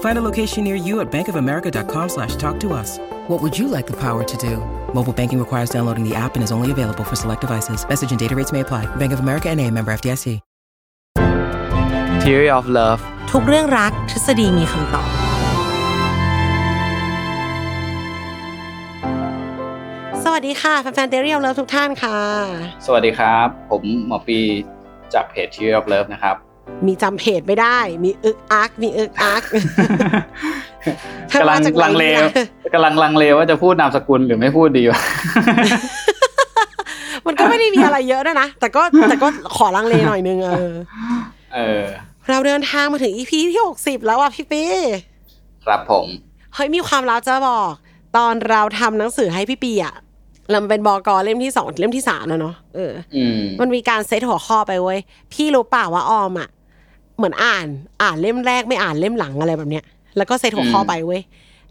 Find a location near you at bankofamerica.com slash talk to us. What would you like the power to do? Mobile banking requires downloading the app and is only available for select devices. Message and data rates may apply. Bank of America and a member FDIC. Theory of Love ทุกเรื่องรักทฤษฎีมีคำตอบ สวัสดีค่ะ แฟนๆเดรียลเลิฟทุกท่านค่ะ สวัสดีครับ ผมหมอปีจากเพจ Theory of Love นะครับ มีจำเพจไม่ได้ มีอึกอัก มีอึกอักเธอกำลัมางจากไหนลังเลเนี่ยกำลังลังเลว่าจะพูดนามสกุลหรือไม่พูดดีวะมันก็ไม่ได้มีอะไรเยอะด้วยนะ แต่ก็แต่ก็ขอลังเลหน่อยนึงเออ เออ เราเดินทางมาถึงอีพีที่หกสิบแล้วอะพี่ปีครับผม เฮ้ยมีความลับจะบอก ตอนเราทำหนังสือให้พี่ปีอะเราเป็นบอกอเล่มที่สองเล่มที่สามแล้วเนาะเอออืมมันมีการเซตหัวข้อไปเว้ย พี่รู้เปล่าว่าออมอะ เหมือนอ่าน อ่านเล่มแรกไม่อ่านเล่มหลังอะไรแบบเนี้ย แล้วก็เซตหัวข้อไปเว้ย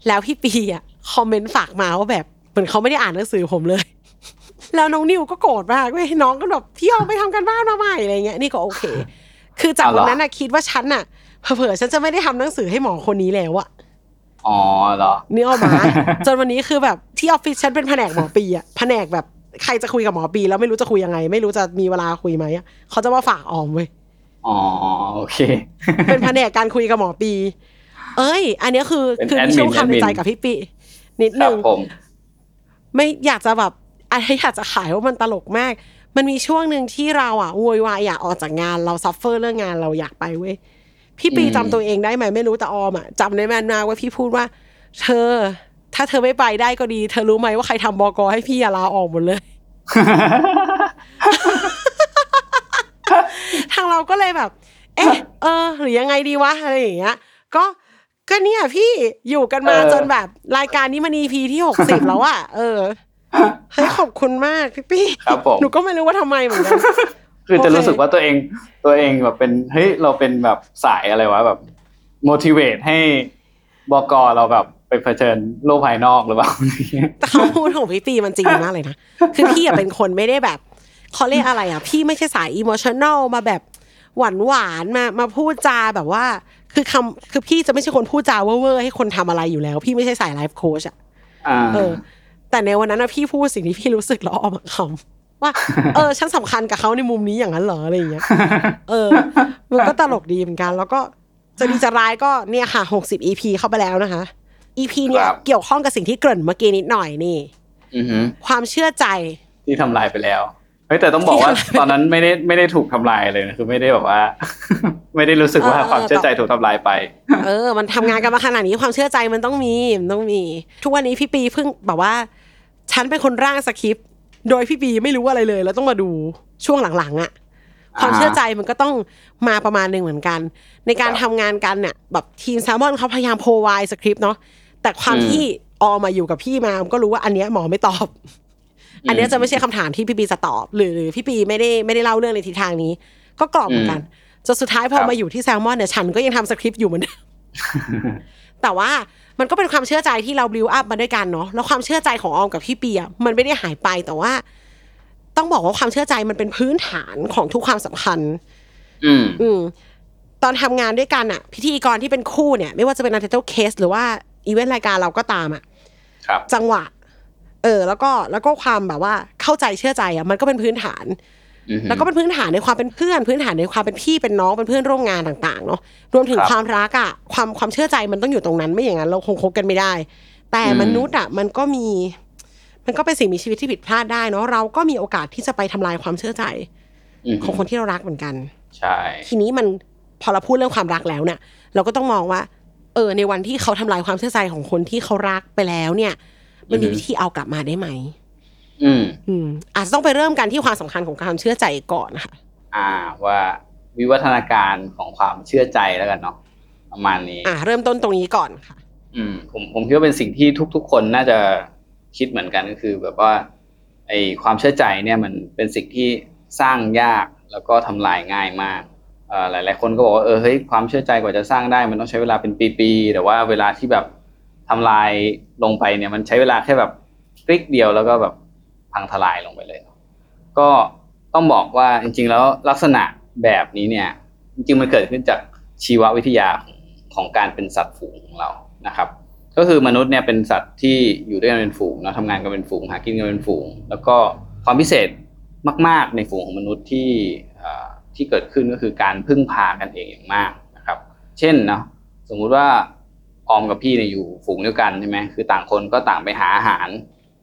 แล้วพี่ปีอะคอมเมนต์ฝากมาว่าแบบเหมือนเขาไม่ได้อ่านหนังสือผมเลย แล้วน้องนิวก็โกรธมากเว้ยน้องก็แบบพี่ออมไปทำกันบ้านมาใหม่อะไรเงี้ยนี่ก็โอเค คือจากเอาเหรวัอนนั้นน่ะคิดว่าฉันน่ะเผลอๆฉันจะไม่ได้ทำหนังสือให้หมอคนนี้แล้วอะอ๋อเหรอนี่ออกมาจนวันนี้คือแบบที่ออฟฟิศฉันเป็นแผนกหมอปีอะแผนกแบบใครจะคุยกับหมอปี แล้วไม่รู้จะคุยยังไง ไม่รู้จะมีเวลาคุยไหมอะเขาจะมาฝากออมเว้ย อ๋อโอเค เป็นแผนกการคุยกับหมอปี เอ้ย อันเนี้ยคือเป็นคือแอดมีมินช่วงความในใจแอดมินกับพี่ปีนิดนึงครับผมไม่อยากจะแบบอะไรอยากจะขายว่ามันตลกมาก มันมีช่วงหนึ่งที่เราอะโวยวายอยากออกจากงานเรา suffer เรื่องงานเราอยากไปเว้ยพี่ปีอืมจำตัวเองได้ไหมไม่รู้แต่ออมอะจำได้แม่นมากว่าพี่พูดว่า เธอ ถ้าเธอไม่ไปได้ก็ดี เธอรู้ไหมว่าใครทำบอกอให้พี่อะลาออกหมดเลย ทางเราก็เลยแบบ เอ๊ะ เออ หรือยังไงดีวะอะไรอย่างเงี้ย ก็ก็เนี่ยพี่อยู่กันมาเออจนแบบรายการนี้มัน EP ที่หกสิบแล้วอะเออเฮ้ยขอบคุณมากพี่ปี้ครับผมหนูก็ไม่รู้ว่าทำไมเหมือนกันคือจะโอเครู้สึกว่าตัวเองตัวเองแบบเป็นเฮ้ยเราเป็นแบบสายอะไรวะแบบ motivate ให้บกเราแบบไปเผชิญโลกภายนอกหรือเปล่าแต่คำพูดของพี่ปีมันจริงมากเลยนะคือพี่อะเป็นคนไม่ได้แบบ เขาเรียกอะไรอะพี่ไม่ใช่สาย emotional มาแบบหวานหวานๆมามาพูดจาแบบว่า คือคำคือพี่จะไม่ใช่คนพูดจาเว่อร์ๆให้คนทำอะไรอยู่แล้ว พี่ไม่ใช่สาย life coach อะอ่าเออ แต่ในวันนั้นนะพี่พูดสิ่งที่พี่รู้สึกแล้วออกมาคำว่า เออ ฉันสำคัญกับเขาในมุมนี้อย่างนั้นเหรออะไรอย่างเงี้ยเออ มันก็ตลกดีเหมือนกัน แล้วก็จะดีจะร้ายก็เนี่ยค่ะหกสิบ EP เข้าไปแล้วนะคะ EP เนี่ยครับเกี่ยวข้องกับสิ่งที่เกริ่นเมื่อกี้นิดหน่อยนี่อือหือความเชื่อใจที่ทำลายไปแล้ว เฮ้ยแต่ต้องบอกว่าตอนนั้นไม่ได้ไม่ได้ถูกทำลายเลยนะคือไม่ได้แบบว่า ไม่ได้รู้สึกว่าเออเออความเชื่อใจถูกทำลายไป เออ มันทำงานกันมาขนาดนี้ความเชื่อใจมันต้องมีมันต้องมี ทุกวันนี้พี่ปีเพิ่งแบบว่า ฉันเป็นคนร่างสคริปต์โดยพี่ปีไม่รู้อะไรเลย แล้วต้องมาดูช่วงหลังๆอะความเชื่อใจมันก็ต้องมาประมาณหนึ่งเหมือนกัน ในการครับทำงานกันเนี่ยแบบทีมแซลมอนเขาพยายามโพไวสคริปต์เนาะแต่ความอืมที่ออมาอยู่กับพี่มาก็รู้ว่าอันเนี้ยหมอไม่ตอบ อันเนี้ยจะไม่ใช่คำถามที่พี่ปีจะตอบหรือหรือพี่ปีไม่ได้ไม่ได้เล่าเรื่องในทิศทางนี้ ก็กรอบเหมือนกันจนสุดท้ายพอครับมาอยู่ที่แซลมอนเนี่ยฉันก็ยังทำสคริปต์อยู่เหมือนเดิมแต่ว่ามันก็เป็นความเชื่อใจที่เราบิวอัพมาด้วยกันเนาะแล้วความเชื่อใจของออมกับพี่ปีอะมันไม่ได้หายไปแต่ว่า ต้องบอกว่าความเชื่อใจมันเป็นพื้นฐานของทุกความสัมพันธ์อืมอืมตอนทำงานด้วยกันอะพิธีกรที่เป็นคู่เนี่ย ไม่ว่าจะเป็นอันเทอร์เคส หรือว่าอีเวนต์รายการเราก็ตามอะครับจังหวะ เออ แล้วก็แล้วก็ความแบบว่าเข้าใจเชื่อใจอะมันก็เป็นพื้นฐานอือหือแล้วก็เป็นพื้นฐานในความเป็นเพื่อนพื้นฐานในความเป็นพี่เป็นน้องเป็นเพื่อนร่วมงานต่างๆเนาะรวมถึงครับความรักอะความความเชื่อใจมันต้องอยู่ตรงนั้นไม่อย่างนั้นเราคงคบกันไม่ได้ แต่อืมมนุษย์อะมันก็มีมมันก็เป็นสิ่งมีชีวิตที่ผิดพลาดได้เนาะเราก็มีโอกาสที่จะไปทำลายความเชื่อใจอืมของคนที่เรารักเหมือนกัน ใช่ ทีนี้มันพอเราพูดเรื่องความรักแล้วเนี่ย เราก็ต้องมองว่า เออ ในวันที่เขาทำลายความเชื่อใจของคนที่เขารักไปแล้วเนี่ย มันมีวิธีเอากลับมาได้ไหมอืมอืมอาจจะต้องไปเริ่มกันที่ความสำคัญของการเชื่อใจก่อนค่ะอ่าว่าวิวัฒนาการของความเชื่อใจแล้วกันเนาะประมาณนี้ อ่า เริ่มต้นตรงนี้ก่อนค่ะ อืม ผมผมคิดว่าเป็นสิ่งที่ทุก ๆ คนน่าจะคิดเหมือนกันก็คือ แบบว่า ไอความเชื่อใจเนี่ยมันเป็นสิ่งที่สร้างยากแล้วก็ทำลายง่ายมากเอ่อหลายๆคนก็บอกว่าเออเฮ้ยความเชื่อใจกว่าจะสร้างได้ มันต้องใช้เวลาเป็นปีๆแต่ว่าเวลาที่แบบ ทำลายลงไปเนี่ยมันใช้เวลาแค่แบบคลิกเดียวแล้วก็แบบพังทลายลงไปเลย ก็ต้องบอกว่าจริง ๆ แล้วลักษณะแบบนี้เนี่ย จริงๆมันเกิดขึ้นจากชีววิทยาของของการเป็นสัตว์ฝูงของเรานะครับ ก็คือมนุษย์เนี่ยเป็นสัตว์ที่อยู่ด้วยกันเป็นฝูงเนาะทำงานกันเป็นฝูงหากินกันเป็นฝูง แล้วก็ความพิเศษมาก ๆ ในฝูงของมนุษย์ที่ที่เกิดขึ้นก็คือการพึ่งพากันเองอย่างมากนะครับ เช่นเนาะสมมุติว่า ออมกับพี่เนี่ยอยู่ฝูงเดียวกันใช่ไหมคือต่างคนก็ต่างไปหาอาหาร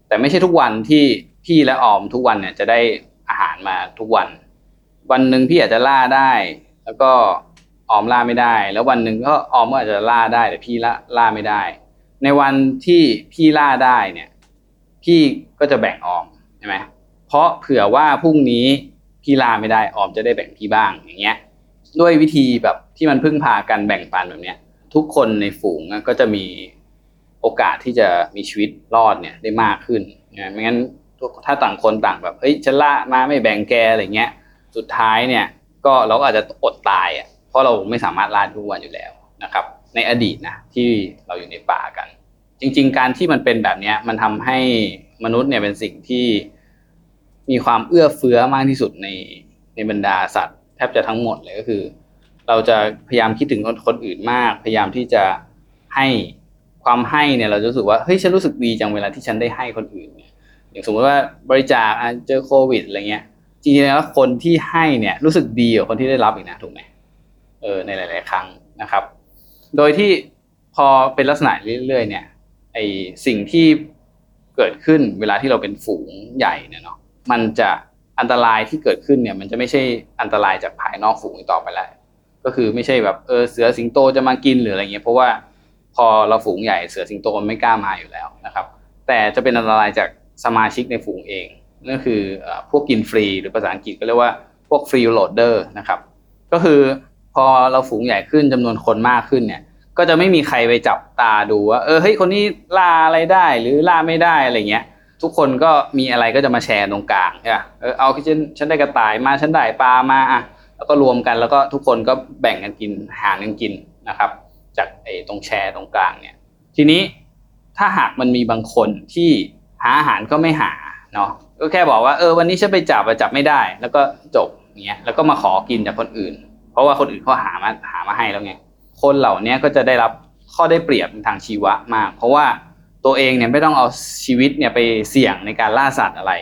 แต่ไม่ใช่ทุกวันที่พี่และออมทุกวันเนี่ยจะได้อาหารมาทุกวัน วันหนึ่งพี่อาจจะล่าได้ แล้วก็ออมล่าไม่ได้ แล้ววันหนึ่งก็ออมก็อาจจะล่าได้แต่พี่ล่าล่าไม่ได้ ในวันที่พี่ล่าได้เนี่ย พี่ก็จะแบ่งออมใช่ไหมเพราะเผื่อว่าพรุ่งนี้พี่ล่าไม่ได้ออมจะได้แบ่งพี่บ้างอย่างเงี้ย ด้วยวิธีแบบที่มันพึ่งพากันแบ่งปันแบบเนี้ย ทุกคนในฝูงก็จะมีโอกาสที่จะมีชีวิตรอดเนี่ยได้มากขึ้นนะไม่งั้นถ้าต่างคนต่างแบบเฮ้ยฉันล่ามาไม่แบ่งแกอะไรเงี้ย สุดท้ายเนี่ย ก็เราก็อาจจะอดตายอะเพราะเราไม่สามารถล่าทุกวันอยู่แล้วนะครับ ในอดีตนะที่เราอยู่ในป่ากัน จริง ๆ การที่มันเป็นแบบเนี้ยมันทำให้มนุษย์เนี่ยเป็นสิ่งที่มีความเอื้อเฟื้อมากที่สุดในในบรรดาสัตว์แทบจะทั้งหมดเลยก็คือ เราจะพยายามคิดถึงคนคนอื่นมาก พยายามที่จะให้ความให้เนี่ยเราจะรู้สึกว่าเฮ้ยฉันรู้สึกดีจังเวลาที่ฉันได้ให้คนอื่นเนี่ยอย่างสมมติว่าบริจาคเจอโควิดอะไรเงี้ยจริงๆแล้วคนที่ให้เนี่ยรู้สึกดีกว่าคนที่ได้รับอีกนะถูกไหมเออในหลาย ๆ ครั้งนะครับ โดยที่พอเป็นลักษณะเรื่อย ๆ เนี่ยไอ้สิ่งที่เกิดขึ้นเวลาที่เราเป็นฝูงใหญ่เนี่ยเนาะมันจะอันตรายที่เกิดขึ้นเนี่ยมันจะไม่ใช่อันตรายจากภายนอกฝูงต่อไปแล้ว ก็คือไม่ใช่แบบเออเสือสิงโตจะมากินหรืออะไรเงี้ยเพราะว่าพอเราฝูงใหญ่เสือสิงโตมันไม่กล้ามาอยู่แล้วนะครับ แต่จะเป็นอันตรายจากสมาชิกในฝูงเองนั่นคือพวกกินฟรีหรือภาษาอังกฤษก็เรียกว่าพวก freeloader นะครับ ก็คือพอเราฝูงใหญ่ขึ้นจำนวนคนมากขึ้นเนี่ย ก็จะไม่มีใครไปจับตาดูว่าเออเฮ้ยคนนี้ล่าอะไรได้หรือล่าไม่ได้อะไรเงี้ย ทุกคนก็มีอะไรก็จะมาแชร์ตรงกลางใช่ปะเออเอาฉันฉันได้กระต่ายมาฉันได้ปลามาอะ แล้วก็รวมกันแล้วก็ทุกคนก็แบ่งกันกินหารกันกินนะครับ จากไอ้ตรงแชร์ตรงกลางเนี่ย ทีนี้ถ้าหากมันมีบางคนที่หาอาหารก็ไม่หาเนาะก็แค่บอกว่าเออวันนี้ฉันไปจับอะจับไม่ได้ แล้วก็จบเงี้ยแล้วก็มาขอกินจากคนอื่น เพราะว่าคนอื่นเขาหามาหามาให้แล้วไงคนเหล่านี้ก็จะได้รับข้อได้เปรียบทางชีวะมาก เพราะว่าตัวเองเนี่ยไม่ต้องเอาชีวิตเนี่ยไปเสี่ยงในการล่าสัตว์อะไร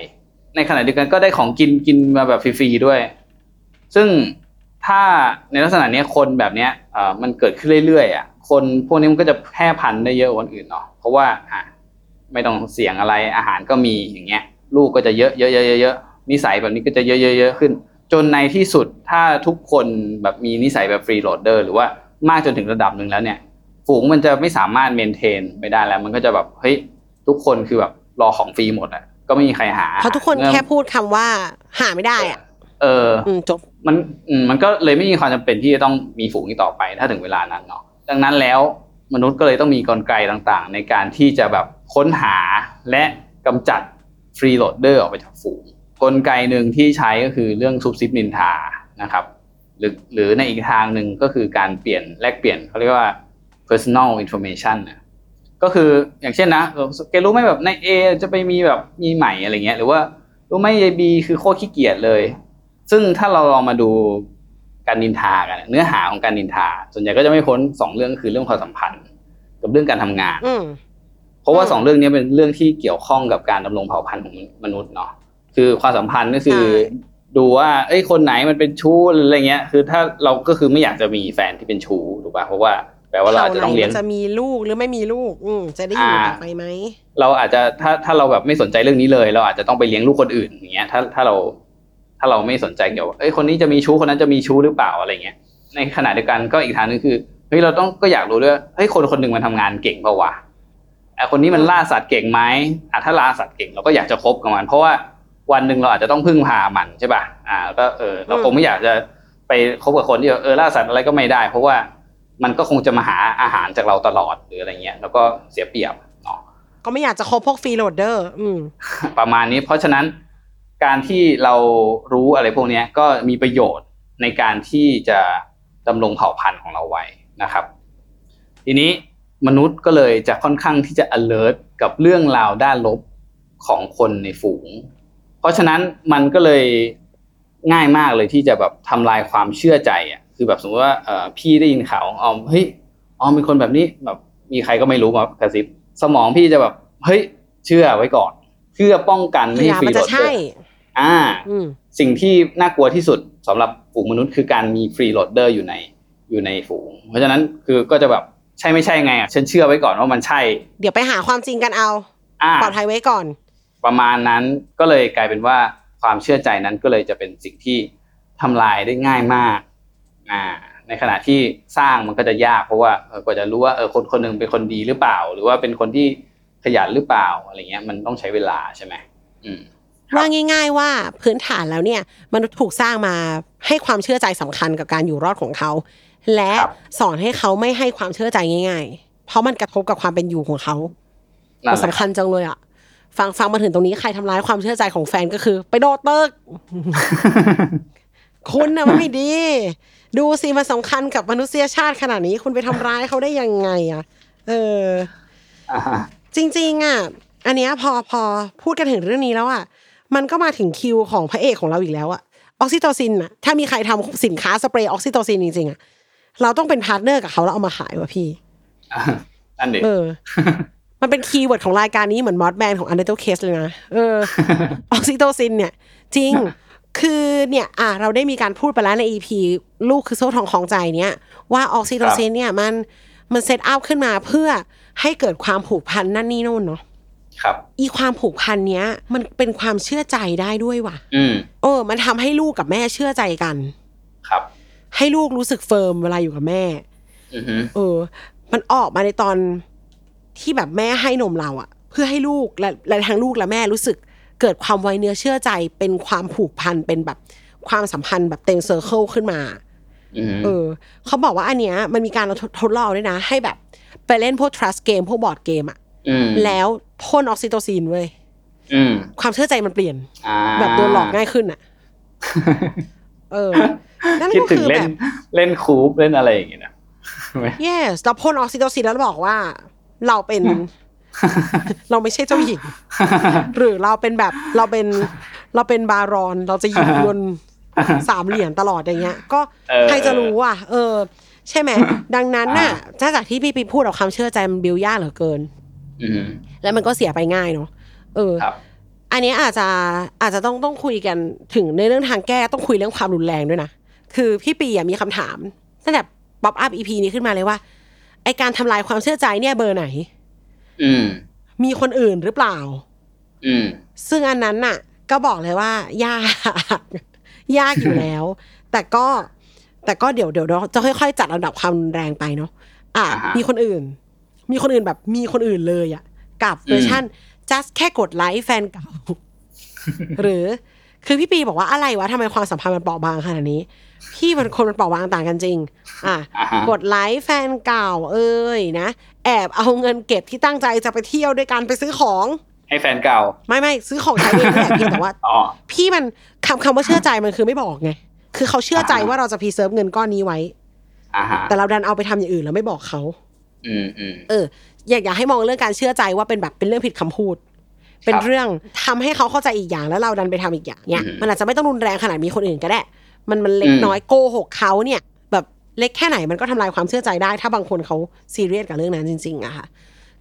ในขณะเดียวกันก็ได้ของกินกินมาแบบฟรีๆด้วย ซึ่งถ้าในลักษณะเนี้ยคนแบบเนี้ยเอ่อมันเกิดขึ้นเรื่อยๆอะคนพวกนี้มันก็จะแพร่พันธุ์ได้เยอะกว่าคนอื่นเนาะเพราะว่าอะไม่ต้องเสี่ยงอะไรอาหารก็มีอย่างเงี้ย ลูกก็จะเยอะเยอะเยอะเยอะนิสัยแบบนี้ก็จะเยอะเยอะเยอะขึ้น จนในที่สุดถ้าทุกคนแบบมีนิสัยแบบฟรีโหลดเดอร์หรือว่ามากจนถึงระดับหนึ่งแล้วเนี่ย ฝูงมันจะไม่สามารถเมนเทนไปได้แล้ว มันก็จะแบบเฮ้ยทุกคนคือแบบรอของฟรีหมดอะก็ไม่มีใครหาเพราะทุกคนมื่อแค่พูดคำว่าหาไม่ได้อะ เอออืมจบมันอืมมันก็เลยไม่มีความจำเป็นที่จะต้องมีฝูงอีกต่อไปถ้าถึงเวลานั้นเนาะดังนั้นแล้วมนุษย์ก็เลยต้องมีกลไกต่างๆ ในการที่จะแบบค้นหาและกำจัด freeloader ออกไปจากฝูงกลไกหนึ่งที่ใช้ก็คือเรื่องซุบซิบนินทานะครับหรือหรือในอีกทางหนึ่งก็คือการเปลี่ยนแลกเปลี่ยนเขาเรียกว่า personal information นะก็คืออย่างเช่นนะเออแกรู้ไหมแบบใน A จะไปมีแบบมีใหม่อะไรเงี้ยหรือว่ารู้ไหมยาย B คือโคตรขี้เกียจเลย ซึ่งถ้าเราลองมาดูการนินทากัน เนื้อหาของการนินทา ส่วนใหญ่ก็จะไม่พ้นสองเรื่องคือเรื่องความสัมพันธ์ กับเรื่องการทำงานอืมเพราะว่าอืมสองเรื่องนี้เป็นเรื่องที่เกี่ยวข้องกับการดำรงเผ่าพันธุ์ของมนุษย์เนาะคือความสัมพันธ์ก็คือใช่ดูว่า เอ้ยคนไหนมันเป็นชู้หรืออะไรเงี้ย คือถ้าเราก็คือไม่อยากจะมีแฟนที่เป็นชู้ถูกป่ะเพราะว่าแปลว่าเราอาจจะเผ่าต้องไหนเลี้ยงมันจะมีลูกหรือไม่มีลูก อืมจะได้อยู่อ่าต่อไปไหมเราอาจจะถ้าถ้าเราแบบไม่สนใจเรื่องนี้เลย เราอาจจะต้องไปเลี้ยงลูกคนอื่นอย่างเงี้ยถ้าถ้าเราถ้าเราไม่สนใจเกี่ยวกับเอ้ยคนนี้จะมีชู้คนนั้นจะมีชู้หรือเปล่าอะไรเงี้ย ในขณะเดียวกันก็อีกทางหนึงคือเฮ้ยเราต้องก็อยากรู้ด้วยเฮ้ยคนคนหนึ่งมันทำงานเก่งเปล่าวะไอคนนี้มันล่าสัตว์เก่งไหมอะถ้าล่าสัตว์เก่งเราก็อยากจะคบกับมัน เพราะว่าวันหนึ่งเราอาจจะต้องพึ่งพามันใช่ป่ะอ่าแล้วก็เออเราคงไม่อยากจะไปคบกับคนที่เออล่าสัตว์อะไรก็ไม่ได้ เพราะว่ามันก็คงจะมาหาอาหารจากเราตลอดหรืออะไรเงี้ย แล้วก็เสียเปรียบเนาะก็ไม่อยากจะคบพวกฟรีโหลดเดอร์ อืม ประมาณนี้เพราะฉะนั้น การที่เรารู้อะไรพวกนี้ก็มีประโยชน์ในการที่จะดำรงเผ่าพันธุ์ของเราไว้นะครับ ทีนี้มนุษย์ก็เลยจะค่อนข้างที่จะ alert กับเรื่องราวด้านลบของคนในฝูง เพราะฉะนั้นมันก็เลยง่ายมากเลยที่จะแบบทำลายความเชื่อใจอะคือแบบสมมติว่าพี่ได้ยินข่าวองอเฮ้ยอ๋อมเป็นคนแบบนี้แบบมีใครก็ไม่รู้มากระซิบสมองพี่จะแบบเฮ้ยเชื่อไว้ก่อนเพื่อป้องกันไม่ให้ฟรีโหลจะดเด อใช่ร์อ่าอืมสิ่งที่น่ากลัวที่สุดสำหรับฝูงมนุษย์คือการมี freeloader อยู่ในอยู่ในฝูง เพราะฉะนั้นคือก็จะแบบใช่ไม่ใช่ไงอะฉันเชื่อไว้ก่อนว่ามันใช่ เดี๋ยวไปหาความจริงกันเอาอ่าปลอดภัยไว้ก่อน ประมาณนั้นก็เลยกลายเป็นว่าความเชื่อใจนั้นก็เลยจะเป็นสิ่งที่ทำลายได้ง่ายมากอ่าในขณะที่สร้างมันก็จะยากเพราะว่าเออกว่าจะรู้ว่าเออคนคนหนึ่งเป็นคนดีหรือเปล่า หรือว่าเป็นคนที่ขยันหรือเปล่าอะไรเงี้ยมันต้องใช้เวลาใช่ไหมอืม ว่าง่าย ๆ ว่าพื้นฐานแล้วเนี่ยมนุษย์ถูกสร้างมาให้ความเชื่อใจสำคัญกับการอยู่รอดของเขา และครับสอนให้เขาไม่ให้ความเชื่อใจง่าย ๆ เพราะมันกระทบกับความเป็นอยู่ของเขานั่นมันแหละสำคัญจังเลยอะฟังฟังมาถึงตรงนี้ใครทำร้ายความเชื่อใจของแฟนก็คือ ไปโดดตึกคุณน่ะมันไม่ดี ดูสิมันสำคัญกับมนุษยชาติขนาดนี้คุณไปทำร้ายเขาได้ยังไงอะ เอออ่าฮะจริง ๆ อะ อันเนี้ยพอพอพูดกันถึงเรื่องนี้แล้วอะ มันก็มาถึงคิวของพระเอกของเราอีกแล้วอะออกซิโตซินอะถ้ามีใครทำสินค้าสเปรย์ออกซิโตซินจริงๆอะเราต้องเป็น partner กับเขาแล้วเอามาขายวะพี่อ่านั่นเด็เออ มันเป็น keyword ของรายการนี้เหมือนมอสแบนของ u n d e r t a l Case เลยนะเออออกซิโตซินเนี่ย จริงคือเนี่ยอะเราได้มีการพูดไปแล้วใน EP ลูกคือโซ่ทองของใจเนี่ยว่าออกซิโตซินเนี่ยมันมัน set up ขึ้นมาเพื่อให้เกิดความผูกพันนั่นนี่นู่นเนาะ ครับอีความผูกพันเนี้ย มันเป็นความเชื่อใจได้ด้วยว่ะ อืมเออ มันทำให้ลูกกับแม่เชื่อใจกัน ครับ ให้ลูกรู้สึก firm เวลาอยู่กับแม่อือฮึเออ มันออกมาในตอนที่แบบแม่ให้นมเราอะเพื่อให้ลูกและและทั้งลูกและแม่รู้สึกเกิดความไว้เนื้อเชื่อใจ เป็นความผูกพันเป็นแบบความสัมพันธ์แบบเต็ม circle ขึ้นมาอือฮึเออ เขาบอกว่าอันเนี้ยมันมีการทดลองด้วยนะ ให้แบบ ไปเล่นพวก trust game พวกบอร์ดเกมอะอืม แล้วพ่นออกซิโตซินเว้ยอืมความเชื่อใจมันเปลี่ยนอ่าแบบโดนหลอกง่ายขึ้นอะเออนั่นคิดก็ถึงคือเล่แบนบเล่น Coup เล่นอะไรอย่างเงี้ยนะ yes เราพ่นออกซิโตซินแล้วเราบอกว่า เราเป็น เราไม่ใช่เจ้าหญิง หรือเราเป็นแบบเราเป็นเราเป็นบารอน เราจะหยิบเงินสามเหรียญตลอดอย่างเงี้ย ก็เออใครจะรู้อะ เออ ใช่ไหม ดังนั้นน่ะอ่าถ้าจากที่พี่ปีพูดเอาความเชื่อใจมันบิวยากเหลือเกินอืม แล้วมันก็เสียไปง่ายเนาะเออครับอันเนี้ยอาจจะอาจจะต้องต้องคุยกันถึงในเรื่องทางแก้ต้องคุยเรื่องความรุนแรงด้วยนะคือพี่ปีอะมีคำถามตั้งแต่ pop up EP นี้ขึ้นมาเลยว่าไอการทำลายความเชื่อใจเนี่ยเบอร์ไหน อืมมีคนอื่นหรือเปล่า อืมซึ่งอันนั้นน่ะ ก็บอกเลยว่ายากยากอยู่แล้ว แต่ก็แต่ก็เดี๋ยวเดี๋ยวเราจะค่อยๆจัดลำดับความรุนแรงไปเนาะอะอ่าฮะมีคนอื่น มีคนอื่นแบบมีคนอื่นเลยอะกับเวอร์ชัน just แค่กดไลค์แฟนเก่า หรือคือพี่ปีบอกว่าอะไรวะทำไมความสัมพันธ์มันเปราะบางขนาดนี้ พี่มันคนมันเปราะบางต่างกันจริง อะอ่าฮะกดไลค์แฟนเก่า เอ้ยนะแอบเอาเงินเก็บที่ตั้งใจจะไปเที่ยวด้วยกันไปซื้อของ ให้แฟนเก่า ไม่ไม่ซื้อของใช้เองนี่แหละเพียงแต่ว่าอ๋อพี่มันคำคำว่าเชื่อใจมันคือไม่บอกไงคือเขาเชื่อใจอ่าว่าเราจะ preserve เงินก้อนนี้ไว้อ่าฮะแต่เราดันเอาไปทำอย่างอื่นแล้วไม่บอกเขา อืมอืมเออ อยากอยากให้มองเรื่องการเชื่อใจว่าเป็นแบบเป็นเรื่องผิดคำพูด เป็นเรื่องทำให้เขาเข้าใจอีกอย่างแล้วเราดันไปทำอีกอย่างเนี่ยอืมมันอาจจะไม่ต้องรุนแรงขนาดมีคนอื่นก็ได้ มันมันเล็กอืมน้อยโกหกเขาเนี่ย แบบเล็กแค่ไหนมันก็ทำลายความเชื่อใจได้ ถ้าบางคนเขาซีเรียสกับเรื่องนั้นจริงๆอะค่ะ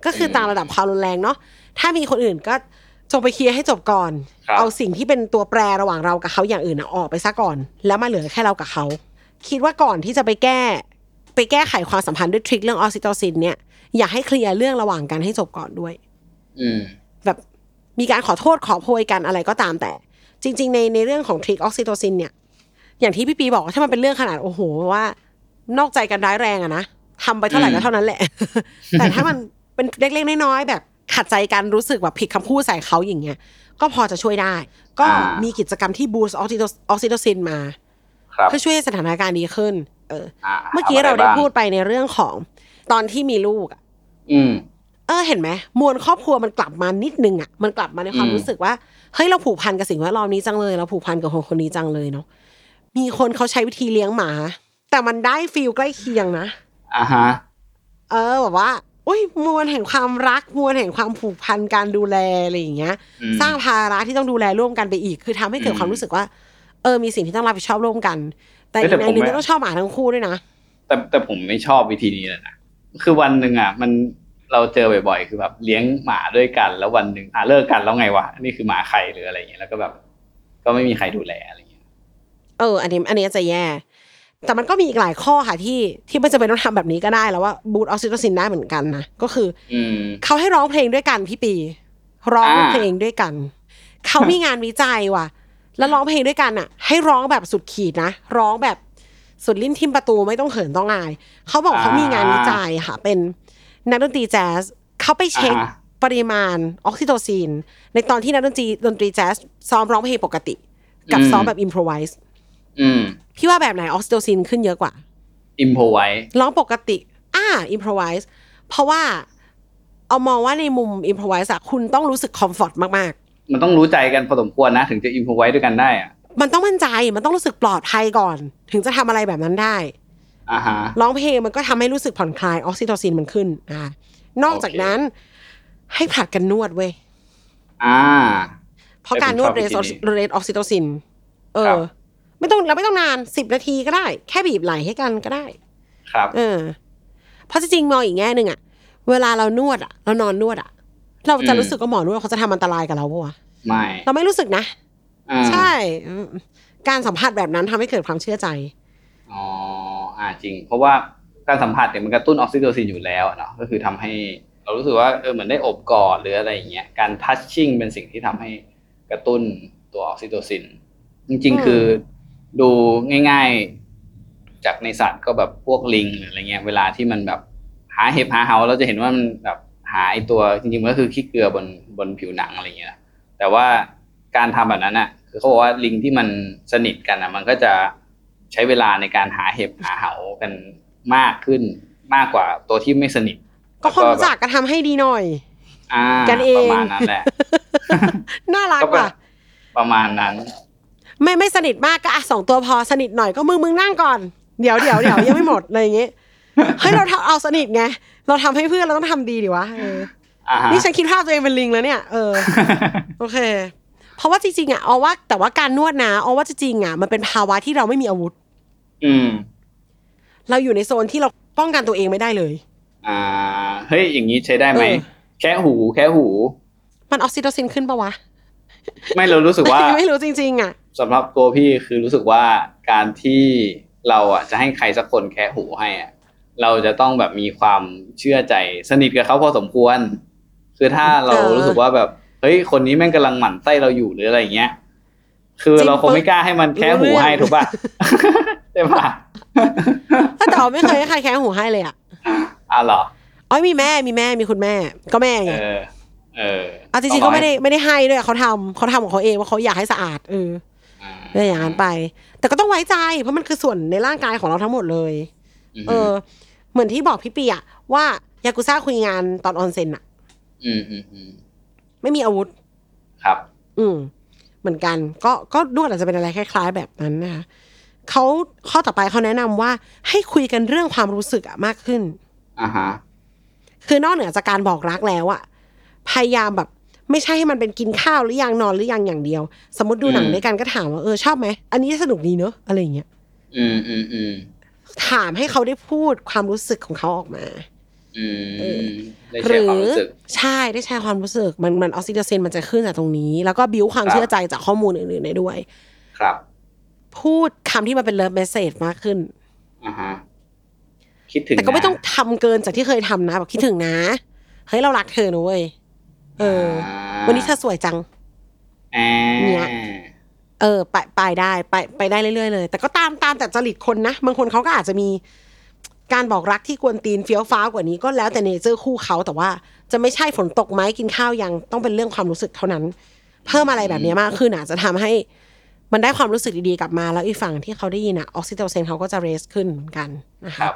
ก็คือตามระดับความรุนแรงเนาะถ้ามีคนอื่นก็จงไปเคลียร์ให้จบก่อนครับเอาสิ่งที่เป็นตัวแปรระหว่างเรากับเขาอย่างอื่นอะออกไปซะก่อน แล้วมาเหลือแค่เรากับเขา คิดว่าก่อนที่จะไปแก้ ไปแก้ไขความสัมพันธ์ด้วย trick เรื่องออกซิโตซินเนี่ยอยากให้เคลียร์เรื่องระหว่างกันให้จบก่อนด้วยอืมแบบมีการขอโทษขอโพยกันอะไรก็ตามแต่ จริง ๆ ในในเรื่องของ trick ออกซิโตซินเนี่ย อย่างที่พี่ปีบอกว่าถ้ามันเป็นเรื่องขนาดโอ้โหว่า นอกใจกันร้ายแรงอะนะทำไปเท่าไหร่ก็เท่านั้นแหละ แต่ถ้ามันเป็นเล็กๆน้อยๆแบบขัดใจกันรู้สึกแบบผิดคำพูดใส่เขาอย่างเงี้ยก็พอจะช่วยได้ ก็อ่ามีมีกิจกรรมที่ boost ออกซิโตซินมาครับเพื่อช่วยให้สถานการณ์ดีขึ้น เอออ่าเมื่อกี้ทำะเราได้บ้งพูดไปในเรื่องของตอนที่มีลูกอะอืมเออเห็นไหมมวลครอบครัวมันกลับมานิดนึงอะมันกลับมาในความอืมรู้สึกว่าเฮ้ยเราผูกพันกับสิ่งแวดล้อมนี้จังเลย เราผูกพันกับคนคนนี้จังเลยเนาะมีคนเขาใช้วิธีเลี้ยงหมา แต่มันได้ฟีลใกล้เคียงนะอ่าฮะเออแบบว่าอุ้ยมวลแห่งความรักมวลแห่งความผูกพันการดูแลอะไรอย่างเงี้ยอืมสร้างภาระที่ต้องดูแลร่วมกันไปอีก คือทำให้เกิดอืมความรู้สึกว่า เออมีสิ่งที่ต้องรับผิดชอบร่วมกัน แต่เอ้อียแต่กในผมหนึ่งไม่ก็ต้องชอบหมาทั้งคู่ด้วยนะ แต่แต่ผมไม่ชอบวิธีนี้เลยนะ คือวันหนึ่งอะ มันเราเจอบ่อยๆ คือแบบเลี้ยงหมาด้วยกัน แล้ววันหนึ่งอะเลิกกันแล้วไงวะ นี่คือหมาใครหรืออะไรอย่างเงี้ย แล้วก็แบบ ก็ไม่มีใครดูแลอะไรอย่างเงี้ย เออ อันนี้ อันนี้จะแย่ แต่มันก็มีอีกหลายข้อค่ะที่ที่ไม่จำเป็นต้องทำแบบนี้ก็ได้แล้วว่าบูตออกซิโตซินได้เหมือนกันนะ ก็คืออืมเขาให้ร้องเพลงด้วยกันพี่ปี ร้องอ่าเพลงด้วยกัน เขามีงานวิจัยว่ะ แล้วร้องเพลงด้วยกันอะ ให้ร้องแบบสุดขีดนะ ร้องแบบสุดลิ้นทิมประตูไม่ต้องเขินต้องอาย เขาบอกเขามีงานวิจัยค่ะ เป็นนักดนตรีแจ๊สเขาไปเช็คอ่าฮะปริมาณออกซิโตซินในตอนที่นักดนตรีดนตรีแจ๊สซ้อมร้องเพลงปกติ กับซ้อมแบบ improvise อืมพี่ว่าแบบไหนออกซิโตซินขึ้นเยอะกว่า improvise ร้องปกติ อ่า improvise เพราะว่าเอามองว่าในมุม improvise อะคุณต้องรู้สึก comfort มาก มันต้องรู้ใจกันพอสมควรนะ ถึงจะ improvise ด้วยกันได้อะๆมันต้องมั่นใจมันต้องรู้สึกปลอดภัยก่อน ถึงจะทำอะไรแบบนั้นได้อ่าฮะร้องเพลงมันก็ทำให้รู้สึกผ่อนคลายออกซิโตซินมันขึ้นอ่านอกจากนั้นให้ผลัดกันนวดเว้ยอ่า เพราะการนวดเอ้เรยสผมชอบวิธีนี้ raise ออกซิโตซิน เอครัอบไม่ต้องเราไม่ต้องนานสิบนาทีก็ได้ แค่บีบไหล่ให้กันก็ได้ ครับ เออ เพราะจริงๆมองอีกแง่หนึ่งอะเวลาเรานวดอะเรานอนนวดอะเราจะอืมรู้สึกว่าหมอนวดเขาจะทำอันตรายกับเราปะวะ ไม่ เราไม่รู้สึกนะ อ่าใช่อืมการสัมผัสแบบนั้นทำให้เกิดความเชื่อใจ อ๋ออ่าจริง เพราะว่าการสัมผัสเนี่ยมันกระตุ้นออกซิโตซินอยู่แล้วอะเนาะก็คือทำให้เรารู้สึกว่าเออเหมือนได้อบกอดหรืออะไรอย่างเงี้ยการทัชชิ่งเป็นสิ่งที่ทำให้กระตุ้นตัวออกซิโตซิน จริง อืม ๆ คือดูง่าย ๆ จากในสัตว์ก็แบบพวกลิงหรืออะไรเงี้ยเวลาที่มันแบบหาเห็บหาเหาเราจะเห็นว่ามันแบบหาไอตัวจริงๆมันก็คือขี้เกลือบนบนผิวหนังอะไรเงี้ยนะ แต่ว่าการทำแบบนั้นอะคือเขาบอกว่าลิงที่มันสนิทกันอะ มันก็จะใช้เวลาในการหาเห็บหาเหากันมากขึ้นมากกว่าตัวที่ไม่สนิท ก็คนรู้จักก็ทำให้ดีหน่อยอ่ากันเองประมาณนั้นแหละ น่ารักก็แบบว่ะประมาณนั้น ไม่ไม่สนิทมากก็อะสองตัวพอสนิทหน่อยก็มึงมึงนั่งก่อนเดี๋ยวเดี๋ยวเดี๋ยวยังไม่หมดอะไรอย่างเงี้ยเฮ้ยเราทำเอาสนิทไงเราทำให้เพื่อนเราต้องทำดีดิวะเอออ่าฮะ นี่ฉันคิดภาพตัวเองเป็นลิงแล้วเนี่ย เออ โอเค เพราะว่าจริงๆอะเอาว่า แต่ว่าการนวดนะเอาว่าจริงๆอะมันเป็นภาวะที่เราไม่มีอาวุธ อืม เราอยู่ในโซนที่เราป้องกันตัวเองไม่ได้เลย อ่า เฮ้ย อย่างนี้ใช้ได้ไหมเออแค่หู แค่หู มันออกซิโตซินขึ้นปะวะ ไม่เรารู้สึกว่า ไม่รู้จริง ๆ อะสำหรับตัวพี่คือรู้สึกว่าการที่เราอะจะให้ใครสักคนแค่หูให้อะ เราจะต้องแบบมีความเชื่อใจสนิทกับเขาพอสมควร คือถ้าเราเออรู้สึกว่าแบบเฮ้ยคนนี้แม่งกำลังหมั่นไส้เราอยู่หรืออะไรอย่างเงี้ย คือจริงเราคงไม่กล้าให้มันแค่หูให้รู้เรื่องถูกป่ะใช่ป่ะแต่เราไม่เคยให้ใครแค่หูให้เลยอะอะเหรออ๋อมีแม่มีแม่มีคุณแม่ ก็แม่เอไงอเออเอาจริงๆก็ไม่ได้ไม่ได้ให้ด้วยเขาทำเขาทำของเขาเองว่าเขาอยากให้สะอาดเอออ่าได้อย่างนั้นไป แต่ก็ต้องไว้ใจ เพราะมันคือส่วนในร่างกายของเราทั้งหมดเลย เออ เหมือนที่บอกพี่ปีอะว่ายากุซ่าคุยงานตอนออนเซ็นอะ อืมอืมอืมไม่มีอาวุธ ครับ อืม เหมือนกัน ก็ก็นวดอาจจะเป็นอะไรคล้าย ๆ แบบนั้นนะคะเขาข้อต่อไปเขาแนะนำว่าให้คุยกันเรื่องความรู้สึกอะมากขึ้นอ่าฮะคือนอกเหนือจากการบอกรักแล้วอะพยายามแบบ ไม่ใช่ให้มันเป็นกินข้าวหรือยังนอนหรือยังอย่างเดียว สมมติดูหนังอืมด้วยกันก็ถามว่าเออชอบไหมอันนี้สนุกดีเนอะอะไรอย่างเงี้ยอืมอืมอืมถามให้เขาได้พูดความรู้สึกของเขาออกมาอืเออมได้ หรือแชร์ความรู้สึกใช่ได้แชร์ความรู้สึกมันมันออกซิโตซินมันจะขึ้นจากตรงนี้ แล้วก็บิวความครับเชื่อใจจากข้อมูลอื่นๆได้ด้วย ครับ พูดคำที่มันเป็น love message มากขึ้นอ่าฮะโอเคคิดถึงแต่ก็ไม่นะต้องทำเกินจากที่เคยทำนะแบบคิดถึงนะเฮ้ยเรารักเธอนะเว้ยเออ วันนี้เธอสวยจังอ่าเนี่ยเออ ไปไปได้ ไปไปได้เรื่อยๆเลย แต่ก็ตามตามแต่จริตคนนะบางคนเขาก็อาจจะมี การบอกรักที่กวนตีนเฟี้ยวฟ้าวกว่านี้ก็แล้วแต่เนเจอร์คู่เขาแต่ว่าจะไม่ใช่ฝนตกไหมกินข้าวยังต้องเป็นเรื่องความรู้สึกเท่านั้น เพิ่มอะไรแบบนี้มากขึ้นอาจจะทำให้มันได้ความรู้สึกดีๆกลับมาแล้วอีกฝั่งที่เขาได้ยินอะออกซิโตซินเขาก็จะเรสขึ้นเหมือนกันนะคะรับ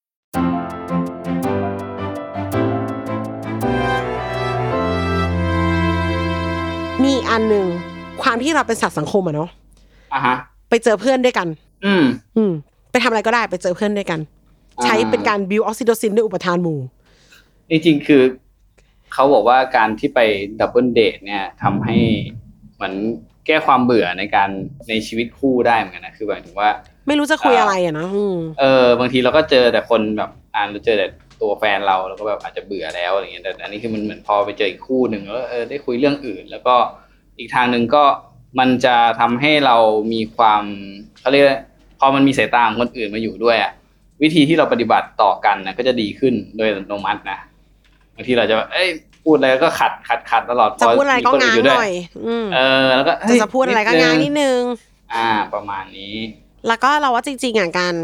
มีอีกอันหนึ่งความที่เราเป็นสัตว์สังคมอะเนาะอะฮะ ไปเจอเพื่อนด้วยกัน อืม อืม ไปทำอะไรก็ได้ไปเจอเพื่อนด้วยกัน ใช้เป็นการบิวออกซิโตซินด้วยอุปทานหมู่จริงๆคือเขาบอกว่าการที่ไป double date เนี่ยทำให้เหมือนแก้ความเบื่อในการในชีวิตคู่ได้เหมือนกันนะคือหมายถึงว่า ไม่รู้จะคุยอะไรอะนะอืม เออบางทีเราก็เจอแต่คนแบบอ่านเราเจอแต่ ตัวแฟนเราแล้วก็แบบอาจจะเบื่อแล้วอะไรเงี้ยแต่อันนี้คือมันเหมือนพอไปเจออีกคู่หนึ่งแล้วเออได้คุยเรื่องอื่น แล้วก็อีกทางหนึ่งก็มันจะทำให้เรามีความเขาเรียกว่าพอมันมีสายตาของคนอื่นมาอยู่ด้วยอะวิธีที่เราปฏิบัติต่อกันนะก็จะดีขึ้นโดยอัตโนมัตินะบางทีเราจะแบบเอ้ยพูดอะไรก็ขัดขัดขัดตลอดจะพูดอะไรก็พมีคนง้างยู่หด้วน่อยอืมเออแล้วก็จะเฮ้ยจะพูดอะไรก็ง้างนิดนึง อ่า ประมาณนี้ แล้วก็เราว่าจริงๆอะการ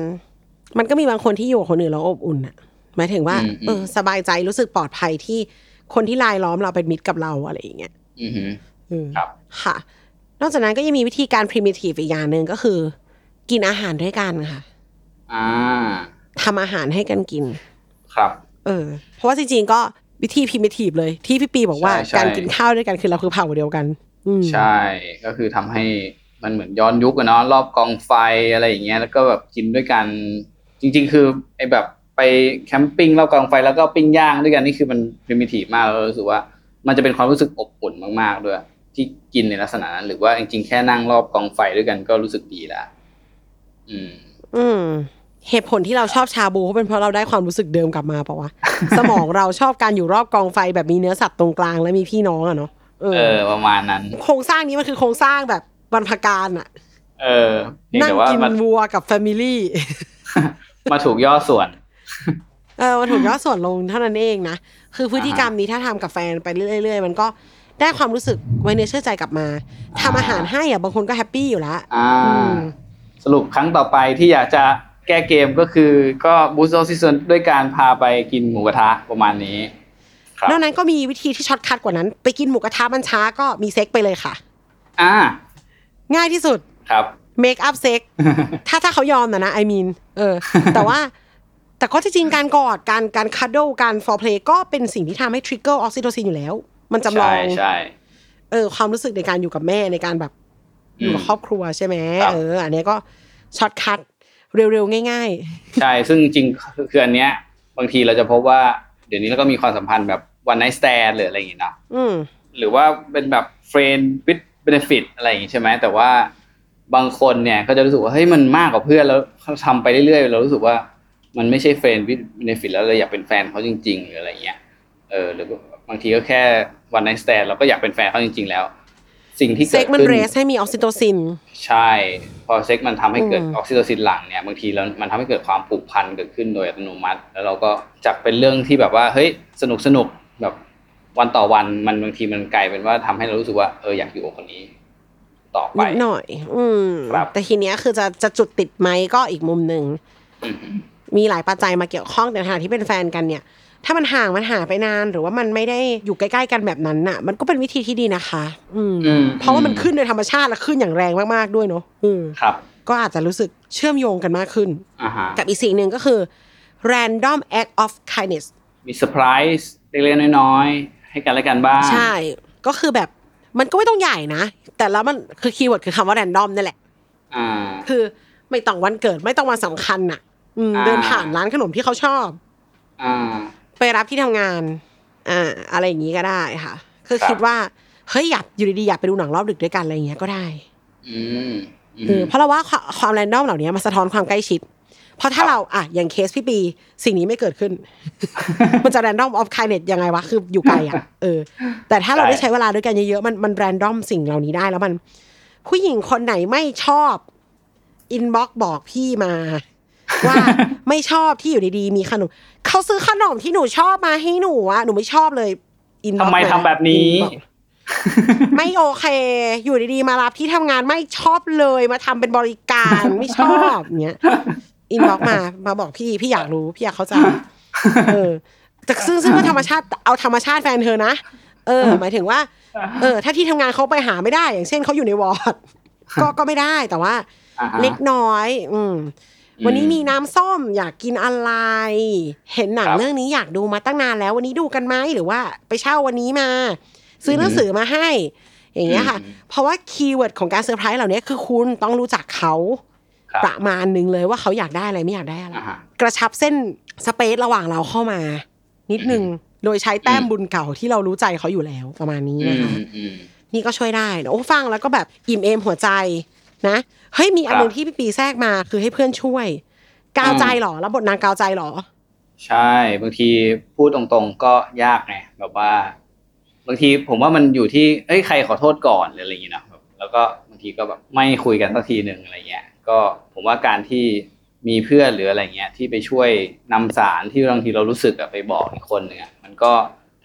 มันก็มีบางคนที่อยู่กับคนอื่นแล้วอบอุ่นอะ หมายถึงว่าอืมอืมเออสบายใจรู้สึกปลอดภัยที่คนที่รายล้อมเราเป็นมิตรกับเราอะไรอย่างเงี้ยอือหืออืมครับค่ะ นอกจากนั้นก็ยังมีวิธีการ primitive อีกอย่างหนึ่งก็คือ กินอาหารด้วยกันค่ะ อ่าทำอาหารให้กันกิน ครับ เออ เพราะว่าจริงๆก็วิธี primitive เลย ที่พี่ปีบอกว่าใช่ใช่การกินข้าวด้วยกันคือเราคือเผ่าเดียวกันอืมใช่ก็คือทำให้มันเหมือนย้อนยุคอะเนาะรอบกองไฟอะไรอย่างเงี้ยแล้วก็แบบกินด้วยกัน จริง ๆ คือไอ้แบบ ไปแคมปิ้งรอบกองไฟแล้วก็ปิ้งย่างด้วยกันนี่คือมันพ i มิทีฟมากแล้วรู้สึกว่า มันจะเป็นความรู้สึกอบอุ่นมากๆด้วย ที่กินในลักษณะนั้น หรือว่าจริงๆแค่นั่งรอบกองไฟด้วยกันก็รู้สึกดีแล้วอืม อืมเหตุผลที่เราชอบชาบูก็เป็นเพราะเราได้ความรู้สึกเดิมกลับมาเปล่าวะสมองเราชอบการอยู่รอบกองไฟแบบมีเนื้อสัตว์ตรงกลางและมีพี่น้องอะเนาะเอเอออประมาณนั้น โครงสร้างนี้มันคือโครงสร้างแบบบรรพการอะเออเพียงนั่งแต่ว่ากินมันวัวกับ familyมาถูกย่อส่วน เออมันถูกย่อส่วนลงเท่านั้นเองนะ คือพฤติกรรมนี้ถ้าทำกับแฟนไปเรื่อยๆมันก็ได้ความรู้สึกไว้เนื้อเชื่อใจกลับมาทำอาหารให้อะบางคนก็แฮปปี้อยู่แล้วอ่าอืมสรุปครั้งต่อไปที่อยากจะแก้เกมก็คือก็ boost ออกซิโตซินด้วยการพาไปกินหมูกระทะประมาณนี้ครับนอกนั้นก็มีวิธีที่ shortcut กว่านั้น ไปกินหมูกระทะมันช้าก็มีเซ็กไปเลยค่ะ อ่า ง่ายที่สุดครับ make up sex ถ้าถ้าเขายอมนะนะ I mean เออ แต่ว่า แต่ก็ที่จริงการกอดการการ cuddle การ foreplay ก็เป็นสิ่งที่ทำให้ trigger ออกซิโตซินอยู่แล้ว มันจำลองใช่งใช่เออ ความรู้สึกในการอยู่กับแม่ในการแบบอยู่กับอืมครอบครัวใช่ไหมครับเออ อันเนี้ยก็ shortcut เร็วๆง่ายใช่ ซึ่งจริงๆคืออันเนี้ย บางทีเราจะพบว่า เดี๋ยวนี้เราก็มีความสัมพันธ์แบบone night stand หรืออะไรอย่างงี้เนาะๆอืมหรือว่าเป็นแบบ friend with benefit อะไรอย่างงี้ใช่ไหมแต่ว่าบางคนเนี่ยก็จะรู้สึกว่าเฮ้ยมันมากกว่าเพื่อนแล้วเขาทำไปเรื่อยๆเรารู้สึกว่า มันไม่ใช่ friend with benefit แล้วเราอยากเป็นแฟนเขาจริง ๆ หรืออะไรเงี้ยเออหรือบางทีก็แค่ one night stand เราก็อยากเป็นแฟนเขาจริง ๆ แล้ว สิ่งที่เซ็เกิกดมันขึ้นเรสให้มีออกซิโตซิน ใช่ พอเซ็กมันทำให้เกิดอืมออกซิโตซินหลั่งเนี่ยบางทีแล้วมันทำให้เกิดความผูกพันเกิดขึ้นโดยอัตโนมัติ แล้วเราก็จากเป็นเรื่องที่แบบว่าเฮ้ยสนุกสนุกแบบวันต่อวันมันบางทีมันกลายเป็นว่าทำให้เรารู้สึกว่าเอออยากอยู่กับคนนี้ต่อไปนิดหน่อย อืมครับแต่ทีเนี้ยคือจะจะจุดติดไหมก็อีกมุมหนึ่งอื มมีหลายปัจจัยมาเกี่ยวข้องแต่ในขณะที่เป็นแฟนกันเนี่ย ถ้ามันห่างมันห่างไปนานหรือว่ามันไม่ได้อยู่ใกล้ ๆ กันแบบนั้นน่ะ มันก็เป็นวิธีที่ดีนะคะ อืมอืมเพราะว่ามันขึ้นโดยธรรมชาติและขึ้นอย่างแรงมากๆด้วยเนาะอืมครับก็อาจจะรู้สึกเชื่อมโยงกันมากขึ้น อ่าฮะกับอีกสิ่งหนึ่งก็คือ random act of kindness มีเซอร์ไพรส์เล็กๆน้อยๆให้กันและกันบ้าง ใช่ ก็คือแบบมันก็ไม่ต้องใหญ่นะ แต่แล้วมันคือ keyword คือคำว่า random นั่นแหละ อ่า คือไม่ต้องวันเกิดไม่ต้องวันสำคัญน่ะ อืมอ่า เดินผ่านร้านขนมที่เขาชอบ อ่า ไปรับที่ทำงาน อ่า อะไรอย่างนี้ก็ได้ค่ะ คือครับ คิดว่า เฮ้ย อยากอยู่ดีๆ อยากไปดูหนังรอบดึกด้วยกันอะไรอย่างเงี้ยก็ได้อืมอืเออม เพราะเราว่าความความ random เหล่านี้มันสะท้อนความใกล้ชิด เพราะถ้าครับ เราอะอย่างเคสพี่ปี สิ่งนี้ไม่เกิดขึ้น มันจะ random of kindness ยังไงวะ คืออยู่ไกลอะ เออ แต่ถ้าเราได้ใช้เวลาด้วยกันเยอะๆ มันมัน random สิ่งเหล่านี้ได้แล้วมัน ผู้หญิงคนไหนไม่ชอบ inbox บอกพี่มา ว่าไม่ชอบที่อยู่ดีๆมีขนมเขาซื้อขนมที่หนูชอบมาให้หนูอะหนูไม่ชอบเลย inbox ทำไมทำแบบนี้ ไม่โอเค อยู่ดีๆมารับที่ทำงานไม่ชอบเลยมาทำเป็นบริการไม่ชอบเนี้ย inbox มามาบอกพี่พี่อยากรู้พี่อยากเข้าใจเออแต่ซึ่งซึ่งก็ธรรมชาติเอาธรรมชาติแฟนเธอนะเออ หมายถึงว่า เออ ถ้าที่ทำงานเขาไปหาไม่ได้ อย่างเช่นเขาอยู่ในวอร์ดก็ก็ไม่ได้แต่ว่าอ่าฮะเล็กน้อย อืมอืม วันนี้มีน้ำส้มอยากกินอะไร เห็นหนังครับเรื่องนี้อยากดูมาตั้งนานแล้ว วันนี้ดูกันไหมหรือว่าไปเช่าวันนี้มา ซื้อหนังสือมาให้ อย่างเงี้ยค่ะอืมเพราะว่า keyword ของการเซอร์ไพรส์เหล่านี้คือคุณต้องรู้จักเขาครับประมาณหนึ่งเลยว่าเขาอยากได้อะไรไม่อยากได้อะไรอ่าฮะกระชับเส้น space ระหว่างเราเข้ามา นิดนึงโดยใช้แต้มอืมบุญเก่าที่เรารู้ใจเขาอยู่แล้วประมาณนี้อืนะคะอืมนี่ก็ช่วยได้นะโอ้ฟังแล้วก็แบบอิ่มเอมหัวใจ นะเฮ้ยมีอันหนึ่งครับที่พี่ปีแทรกมาคือให้เพื่อนช่วย กาวใจอืมเหรอแล้วบทนางกาวใจเหรอ ใช่บางทีพูดตรงๆก็ยากไงแบบว่า บางทีผมว่ามันอยู่ที่เอ้ยใครขอโทษก่อนหรืออะไรอย่างเงี้ยเนอะแบบแล้วก็บางทีก็แบบไม่คุยกันสักทีหนึ่งอะไรเงี้ย ก็ผมว่าการที่มีเพื่อนหรืออะไรเงี้ยที่ไปช่วยนำสารที่บางทีเรารู้สึกอะไปบอกอีกคนหนึ่งอะมันก็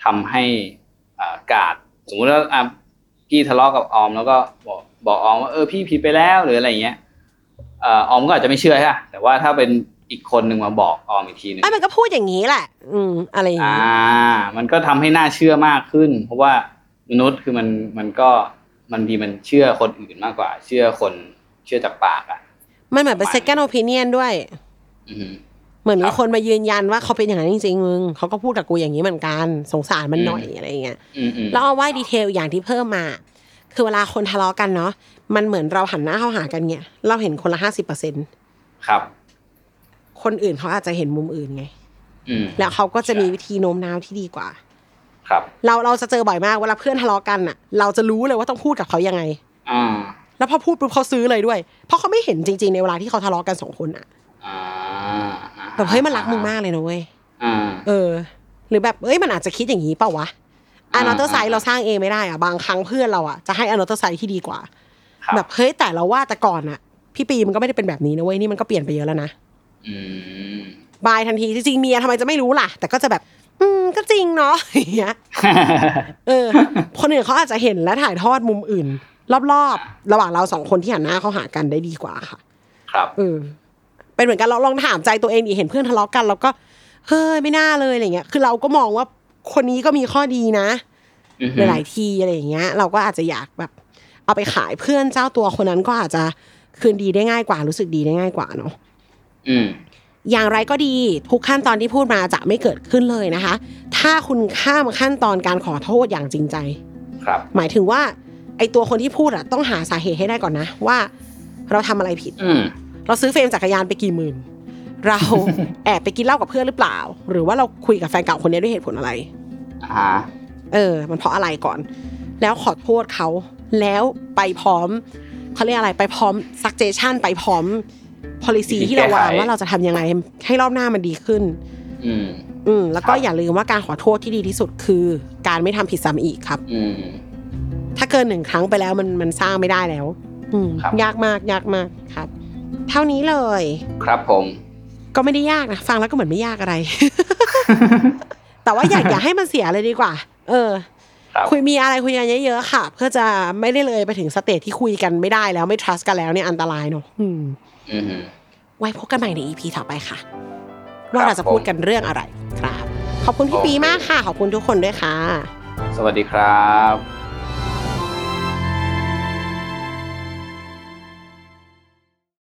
ทำให้อ่ากาดสมมุติว่า อะพี่ทะเลาะกับออมแล้วก็บอกบอกออมว่าเออพี่ผิดไปแล้วหรืออะไรเงี้ยเอ่อออมก็อาจจะไม่เชื่อใช่ปะแต่ว่าถ้าเป็นอีกคนหนึ่งมาบอกออมอีกทีหนึ่งไอ้มันก็พูดอย่างนี้แหละ อืมอะไรอย่างอ่านี้มันก็ทำให้น่าเชื่อมากขึ้น เพราะว่ามนุษย์คือมันมันก็มันดีมันเชื่อคนอื่นมากกว่า เชื่อคนเชื่อจากปากอะ มันเหมือนเป็น second opinion ด้วย อือหือ เหมือนคมีรับคนมายืนยันว่าเขาเป็นอย่างนั้นจริงๆมึงเขาก็พูดกับกูอย่างนี้เหมือนกันสงสารมันหน่อยอืมอะไรอย่างเงี้ยอืมอืมแล้วเอาว่าดีเทลอย่างที่เพิ่มมา คือเวลาคนทะเลาะกันเนาะมันเหมือนเราหันหน้าเข้าหากันเนี่ยเราเห็นคนละห้าสิบเปอร์เซ็นครับ คนอื่นเขาอาจจะเห็นมุมอื่นไงอืมแล้วเขาก็จะใช่มีวิธีโน้มน้าวที่ดีกว่า ครับ เราเราจะเจอบ่อยมากเวลาเพื่อนทะเลาะกันอะ เราจะรู้เลยว่าต้องพูดกับเขายังไงอ่าแล้วพอพูดปุ๊บเขาซื้อเลยด้วย เพราะเขาไม่เห็นจริง ๆ ในเวลาที่เขาทะเลาะกันสองคนอะอ่า แบบเฮ้ยมันรักมึงมากเลยนะเว้ยอ่าเออ หรือแบบเอ้ยมันอาจจะคิดอย่างนี้เปล่าวะอันอ่าอเตอร์ไซด์เราสร้างเองไม่ได้อะบางครั้งเพื่อนเราอะจะให้อันอเตอร์ไซด์ที่ดีกว่าครับแบบเฮ้ยแต่เราว่าแต่ก่อนอะพี่ปีมันก็ไม่ได้เป็นแบบนี้นะเว้ยนี่มันก็เปลี่ยนไปเยอะแล้วนะอืมบายทันทีจริงๆเมียทำไมจะไม่รู้ล่ะ แต่ก็จะแบบ อืมก็จริงเนาะอย่างเงี้ยเออ คนอื่นเขาอาจจะเห็นและถ่ายทอดมุมอื่น รอบๆ ระหว่างเราสองคนที่หันหน้าเข้าหากันได้ดีกว่าค่ะ ครับเออ เป็นเหมือนกันเราลองถามใจตัวเองดิเห็นเพื่อนทะเลาะกันเราก็เฮ้ยไม่น่าเลยอะไรเงี้ย คือเราก็มองว่าคนนี้ก็มีข้อดีนะอือหหือลายๆทีอะไรอย่างเงี้ย เราก็อาจจะอยากแบบ เอาไปขายเพื่อนเจ้าตัวคนนั้นก็อาจจะคืนดีได้ง่ายกว่ารู้สึกดีได้ง่ายกว่าเนาะอืมอย่างไรก็ดีทุกขั้นตอนที่พูดมาจะไม่เกิดขึ้นเลยนะคะ ถ้าคุณข้ามขั้นตอนการขอโทษอย่างจริงใจ ครับ หมายถึงว่า ไอตัวคนที่พูดอะต้องหาสาเหตุให้ได้ก่อนนะว่า เราทำอะไรผิดอืม เราซื้อเฟรมจักรยานไปกี่หมื่น เราแอบไปกินเหล้ากับเพื่อนหรือเปล่า หรือว่าเราคุยกับแฟนเก่าคนนี้ด้วยเหตุผลอะไรอ่าเออ มันเพราะอะไรก่อน แล้วขอโทษเขาแล้วไปพร้อมเขาเรียกอะไรไปพร้อม suggestion ไปพร้อม policy ที่เราวางว่าเราจะทำยังไงให้รอบหน้ามันดีขึ้น อืมอืมแล้วก็ครับอย่าลืมว่าการขอโทษที่ดีที่สุดคือ การไม่ทำผิดซ้ำอีกครับ อืมถ้าเกินหนึ่งครั้งไปแล้วมันมันสร้างไม่ได้แล้ว อืมครับยากมากยากมากครับ เท่านี้เลย ครับผม ก็ไม่ได้ยากนะ ฟังแล้วก็เหมือนไม่ยากอะไร แต่ว่าอยากอย่าให้มันเสียเลยดีกว่า เออครับคุยมีอะไรคุยกันเยอะๆค่ะ เพื่อจะไม่ได้เลยไปถึงสเตจที่คุยกันไม่ได้แล้วไม่ trust กันแล้วเนี่ยอันตรายเนอะอืมอืมไว้พบกันใหม่ใน EP ต่อไปค่ะ ว่าเราจะพูดกันเรื่องอะไรครับ ขอบคุณพี่โอเคปีมากค่ะ ขอบคุณทุกคนด้วยค่ะ สวัสดีครับ